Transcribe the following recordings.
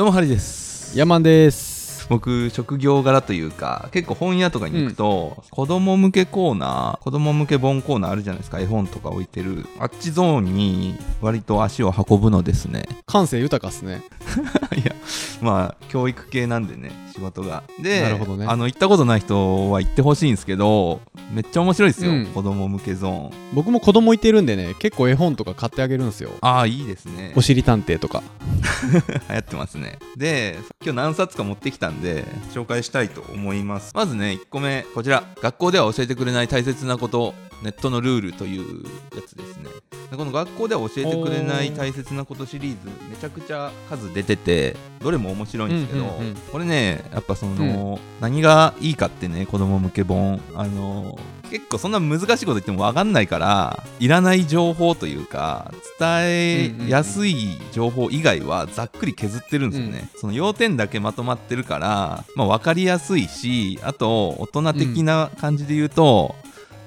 どうもハリです。ヤマンです。僕職業柄というか結構本屋とかに行くと、子供向けコーナー子供向け本コーナーあるじゃないですか。絵本とか置いてる。あっちゾーンに割と足を運ぶのですね。感性豊かっすね。いやまあ教育系なんでね仕事が。でなるほどね。あの行ったことない人は行ってほしいんですけどめっちゃ面白いですよ、うん。子供向けゾーン。僕も子供いてるんでね結構絵本とか買ってあげるんですよ。ああいいですね。おしり探偵とか。流行ってますね。で今日何冊か持ってきたんで紹介したいと思います。まずね1個目こちら。学校では教えてくれない大切なことネットのルールというやつですね。でこの学校では教えてくれない大切なことシリーズめちゃくちゃ数出ててどれも面白いんですけど、うんうんうんこれねやっぱその、何がいいかってね子供向け本あの結構そんな難しいこと言っても分かんないからいらない情報というか伝えやすい情報以外はざっくり削ってるんですよね、その要点だけまとまってるから、まあ、分かりやすいしあと大人的な感じで言うと、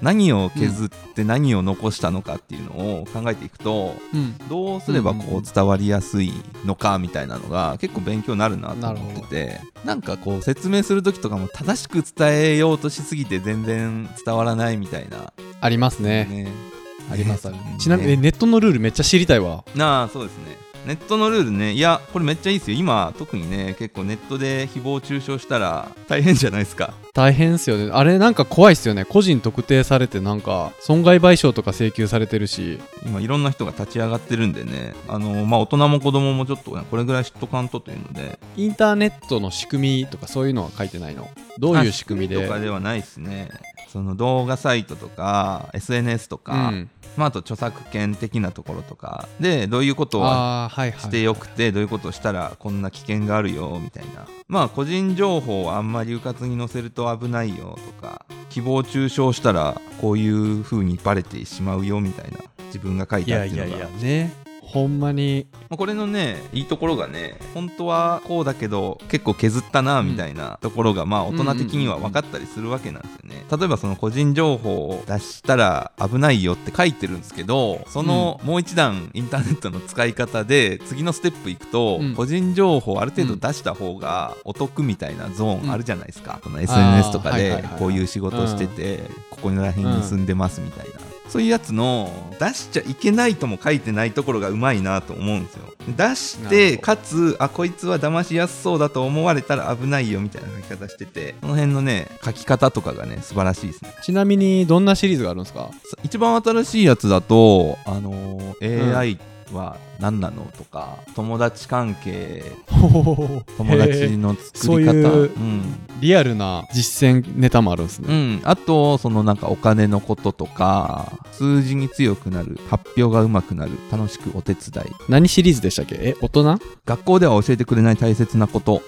何を削って何を残したのかっていうのを考えていくと、うん。どうすればこう伝わりやすいのかみたいなのが結構勉強になるなと思っててなんかこう説明する時とかも正しく伝えようとしすぎて全然伝わらないみたいな。ありますね。ね。ありますねます。ちなみにネットのルールめっちゃ知りたいわ。なあそうですねネットのルールね。いやこれめっちゃいいですよ。今特にね結構ネットで誹謗中傷したら大変じゃないですか。大変っすよね。あれなんか怖いっすよね。個人特定されてなんか損害賠償とか請求されてるし。今いろんな人が立ち上がってるんでね。あのまあ大人も子供もちょっとねこれぐらい知っとかんとというので。インターネットの仕組みとかそういうのは書いてないの？どういう仕組みで？とかではないですねその動画サイトとか SNS とか、うん。まあ、あと著作権的なところとか。でどういうことはああはいはいしてよくてどういうことをしたらこんな危険があるよみたいな。まあ個人情報をあんまりうかつに載せると危ないよとか誹謗中傷したらこういう風にバレてしまうよみたいな自分が書いいたっていうのが。やいやいやねほんまに。まあこれのねいいところがね本当はこうだけど結構削ったなみたいなところが、まあ大人的には分かったりするわけなんですよね。例えばその個人情報を出したら危ないよって書いてるんですけどそのもう一段インターネットの使い方で次のステップいくと、うん。個人情報ある程度出した方がお得みたいなゾーンあるじゃないですか、この SNS とかでこういう仕事をしてて、ここら辺に住んでますみたいな、そういうやつの出しちゃいけないとも書いてないところがうまいなと思うんですよ。出してかつあこいつは騙しやすそうだと思われたら危ないよみたいな書き方しててこの辺のね書き方とかがね素晴らしいですね。ちなみにどんなシリーズがあるんですか？さ一番新しいやつだとあのー AI は何なのとか友達関係友達の作り方。ういううん。リアルな実践ネタもあるんですうね、ん、あとそのなんかお金のこととか数字に強くなる発表がうまくなる楽しくお手伝い。何シリーズでしたっけ？え大人？学校では教えてくれない大切なこと。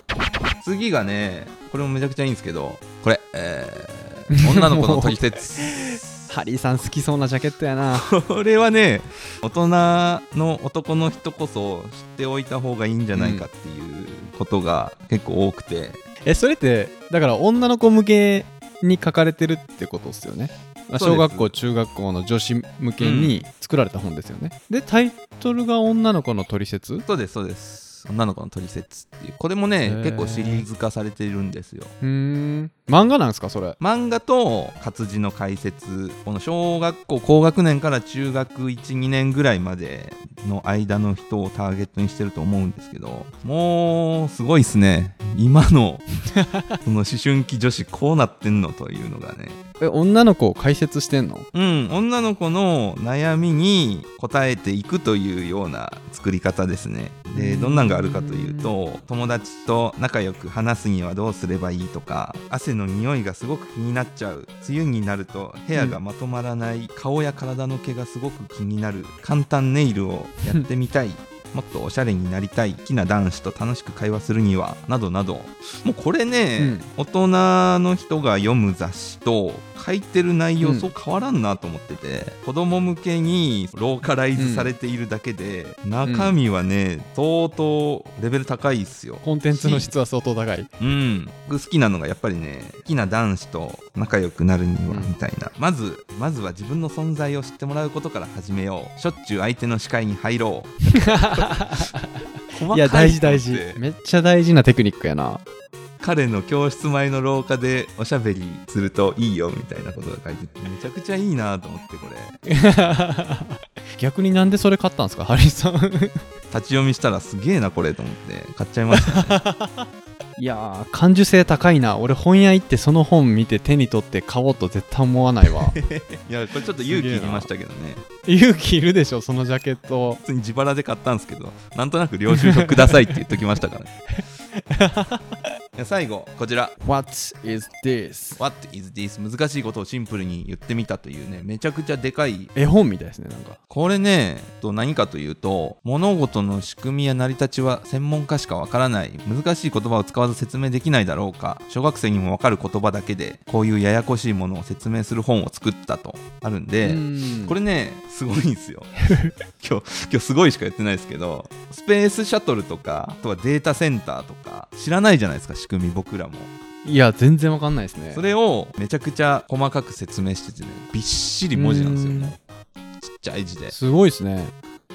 次がねこれもめちゃくちゃいいんですけどこれ、えー女の子の取説 ハリーさん好きそうなジャケットやな。これはね大人の男の人こそ知っておいた方がいいんじゃないかっていうことが結構多くて、えそれってだから女の子向けに書かれてるってことですよね。まあそうです。小学校中学校の女子向けに作られた本ですよね、でタイトルが女の子の取説？そうですそうです女の子の取説っていう。これもね結構シリーズ化されてるんですよ。うーん。漫画なんですかそれ？漫画と活字の解説。この小学校高学年から中学12年ぐらいまでの間の人をターゲットにしてると思うんですけどもうすごいっすね。今の その思春期女子こうなってんのというのがねえ女の子を解説してんの？うん。女の子の悩みに答えていくというような作り方ですね。でどんなんがあるかというと友達と仲良く話すにはどうすればいいとか汗の匂いがすごく気になっちゃう。梅雨になると部屋がまとまらない、顔や体の毛がすごく気になる。簡単ネイルをやってみたいもっとおしゃれになりたい好きな男子と楽しく会話するにはなどなど。もうこれね、大人の人が読む雑誌と書いてる内容うん。そう変わらんなと思ってて、子供向けにローカライズされているだけで、中身はね相当レベル高いっすよ。コンテンツの質は相当高い。うん。僕好きなのがやっぱりね好きな男子と仲良くなるにはうん。みたいな、まずまずは自分の存在を知ってもらうことから始めよう。しょっちゅう相手の視界に入ろう いや大事大事。めっちゃ大事なテクニックやな。彼の教室前の廊下でおしゃべりするといいよみたいなことが書いててめちゃくちゃいいなと思ってこれ。逆になんでそれ買ったんですかハリーさん立ち読みしたらすげえなこれと思って。買っちゃいましたね いやー感受性高いな。俺本屋行ってその本見て手に取って買おうと絶対思わないわ。いやこれちょっと勇気いりましたけどね。勇気いるでしょそのジャケット。普通に自腹で買ったんですけどなんとなく領収書くださいって言っときましたからね 最後こちら。What is this? What is this? 難しいことをシンプルに言ってみたというねめちゃくちゃでかい。絵本みたいですねなんか。これねと何かというと物事の仕組みや成り立ちは専門家しかわからない。難しい言葉を使わず説明できないだろうか。小学生にもわかる言葉だけでこういうややこしいものを説明する本を作ったと。あるんでこれれねすごいんですよ。今日今日すごいしか言ってないですけどスペースシャトルとかあとはデータセンターとか知らないじゃないですか仕組み僕らも。いや全然わかんないですね。それをめちゃくちゃ細かく説明しててねびっしり文字なんですようん。もうちっちゃい字で、すごいですね、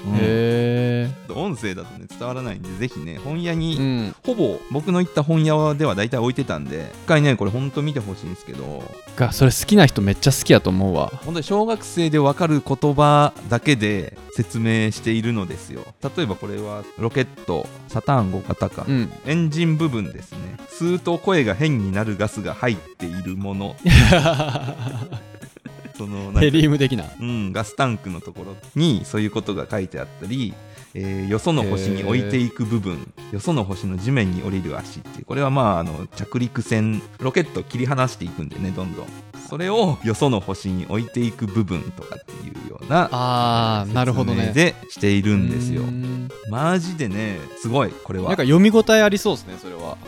うん。へ音声だとね伝わらないんでぜひね本屋えに、うん。ほぼ僕の行った本屋では大体置いてたんで一回ねこれほんと見てほしいんですけど。がそれ好きな人めっちゃ好きやと思うわ。本当に小学生でわかる言葉だけで説明しているのですよ。例えばこれはロケットサターン5型か、うん。エンジン部分ですね。吸うと声が変になるガスが入っているもの そのヘリウム的な？うん、ガスタンクのところにそういうことが書いてあったり、えーよその星に置いていく部分よその星の地面に降りる足っていうこれはまああの着陸船ロケットを切り離していくんでねどんどん。それをよその星に置いていく部分とかっていうようなあーなるほどね。でしているんですよ。うん。マジでねすごいこれは。なんか読み応えありそうですねそれは。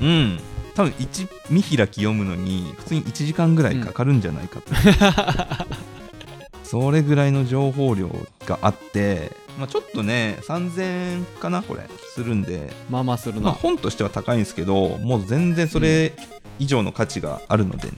うん多分1見開き読むのに普通に1時間ぐらいかかるんじゃないかと、それぐらいの情報量があって、まあ、ちょっとね3000円かなこれするんで、まあまあするまあ、な本としては高いんですけどもう全然それ以上の価値があるのでね。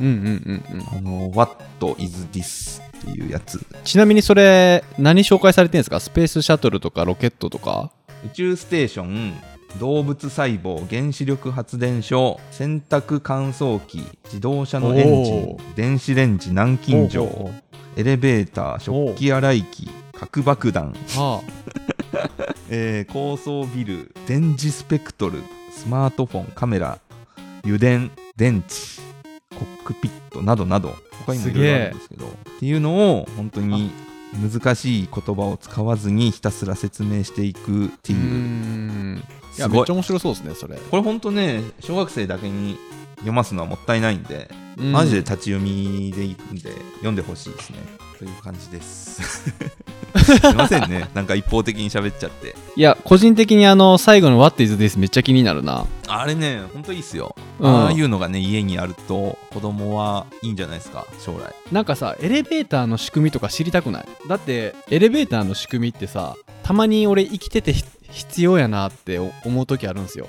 うんうんうんうん「あの What is this?」っていうやつ。ちなみにそれ何紹介されてるんですか？スペースシャトルとかロケットとか？宇宙ステーション動物細胞原子力発電所洗濯乾燥機自動車のエンジンお電子レンジ南京錠エレベーター食器洗い機核爆弾、うは えー高層ビル電磁スペクトルスマートフォンカメラ油田電池コックピットなどなど他にもいろいろあるんですけどっていうのを本当に難しい言葉を使わずにひたすら説明していくっていう、ん。いやすごい。めっちゃ面白そうですねそれ。これ本当ね小学生だけに読ますのはもったいないんで、うん。マジで立ち読みでいいんで読んでほしいですねという感じです。すいませんね。なんか一方的に喋っちゃって。いや個人的にあの最後の「What is this?」めっちゃ気になるな。あれねほんといいっすよ、うん。ああいうのがね家にあると子供はいいんじゃないですか将来。なんかさエレベーターの仕組みとか知りたくない？だってエレベーターの仕組みってさたまに俺生きててひ必要やなって思う時あるんですよ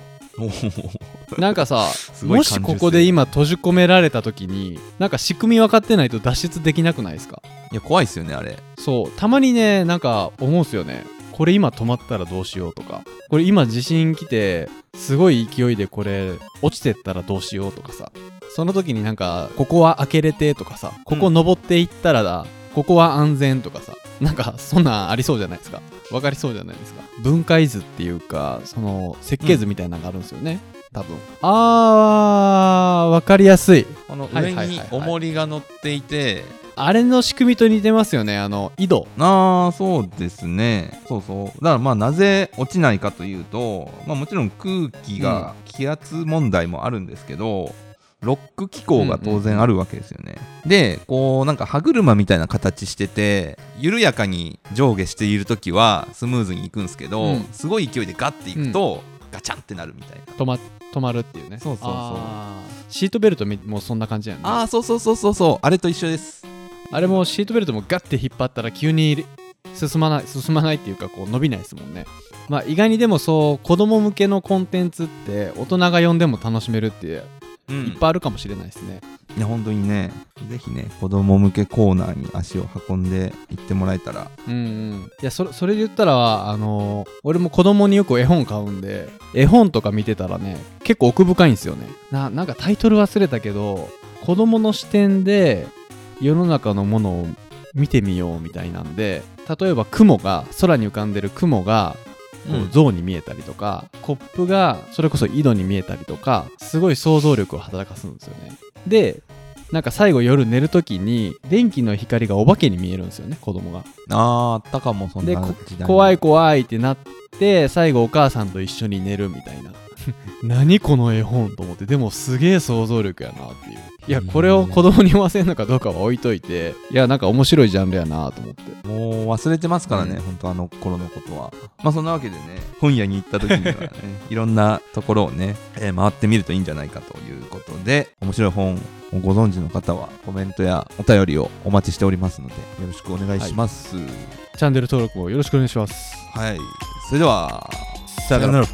なんかさもしここで今閉じ込められた時になんか仕組み分かってないと脱出できなくないですか？いや怖いっすよねあれ。そう。たまにねなんか思うんすよね。これ今止まったらどうしようとか。これ今地震来てすごい勢いでこれ落ちてったらどうしようとかさ。その時になんかここは開けれてとかさ。ここ登っていったらだ、ここは安全とかさなんかそんなんありそうじゃないですか。わかりそうじゃないですか。分解図っていうかその設計図みたいなのがあるんですよね、多分。あーわかりやすい。あの上に重りが乗っていて。あれの仕組みと似てますよねあの井戸。ああそうですね。そうそう。だからまあなぜ落ちないかというと、まあ、もちろん空気が気圧問題もあるんですけど、ロック機構が当然あるわけですよね、でこうなんか歯車みたいな形してて緩やかに上下している時はスムーズにいくんですけど、うん。すごい勢いでガッていくと、ガチャンってなるみたいな。止ま止まるっていうね。そうそうそう。シートベルトみもうそんな感じやねああそうそうそうそうそう。あれと一緒です。あれもシートベルトもガッて引っ張ったら急に進まない進まないっていうかこう伸びないですもんね。まあ意外にでもそう子供向けのコンテンツって大人が読んでも楽しめるってうんいっぱいあるかもしれないですね。いや本当にねぜひね子供向けコーナーに足を運んで行ってもらえたらうんうん。いや、それ、それで言ったら、あのー俺も子供によく絵本買うんで、絵本とか見てたらね、結構奥深いんですよね。な、なんかタイトル忘れたけど、子供の視点で世の中のものを見てみようみたいなんで、例えば雲が、空に浮かんでる雲が、こう像に見えたりとか、コップがそれこそ井戸に見えたりとかすごい想像力を働かすんですよね。でなんか最後夜寝る時に電気の光がお化けに見えるんですよね子供が。あーあったかもそんな時代怖い怖いってなって最後お母さんと一緒に寝るみたいな 何この絵本と思ってでもすげえ想像力やなっていう。いやこれを子供に読ませるのかどうかは置いといていやなんか面白いジャンルやなと思って。もう忘れてますからね、うん。本当あの頃のことは。まあそんなわけでね、本屋に行った時にはね、いろんなところをね、えー回ってみるといいんじゃないかということで、面白い本をご存知の方はコメントやお便りをお待ちしておりますので、よろしくお願いします。チャンネル登録もよろしくお願いします。はい。それでは、さよなら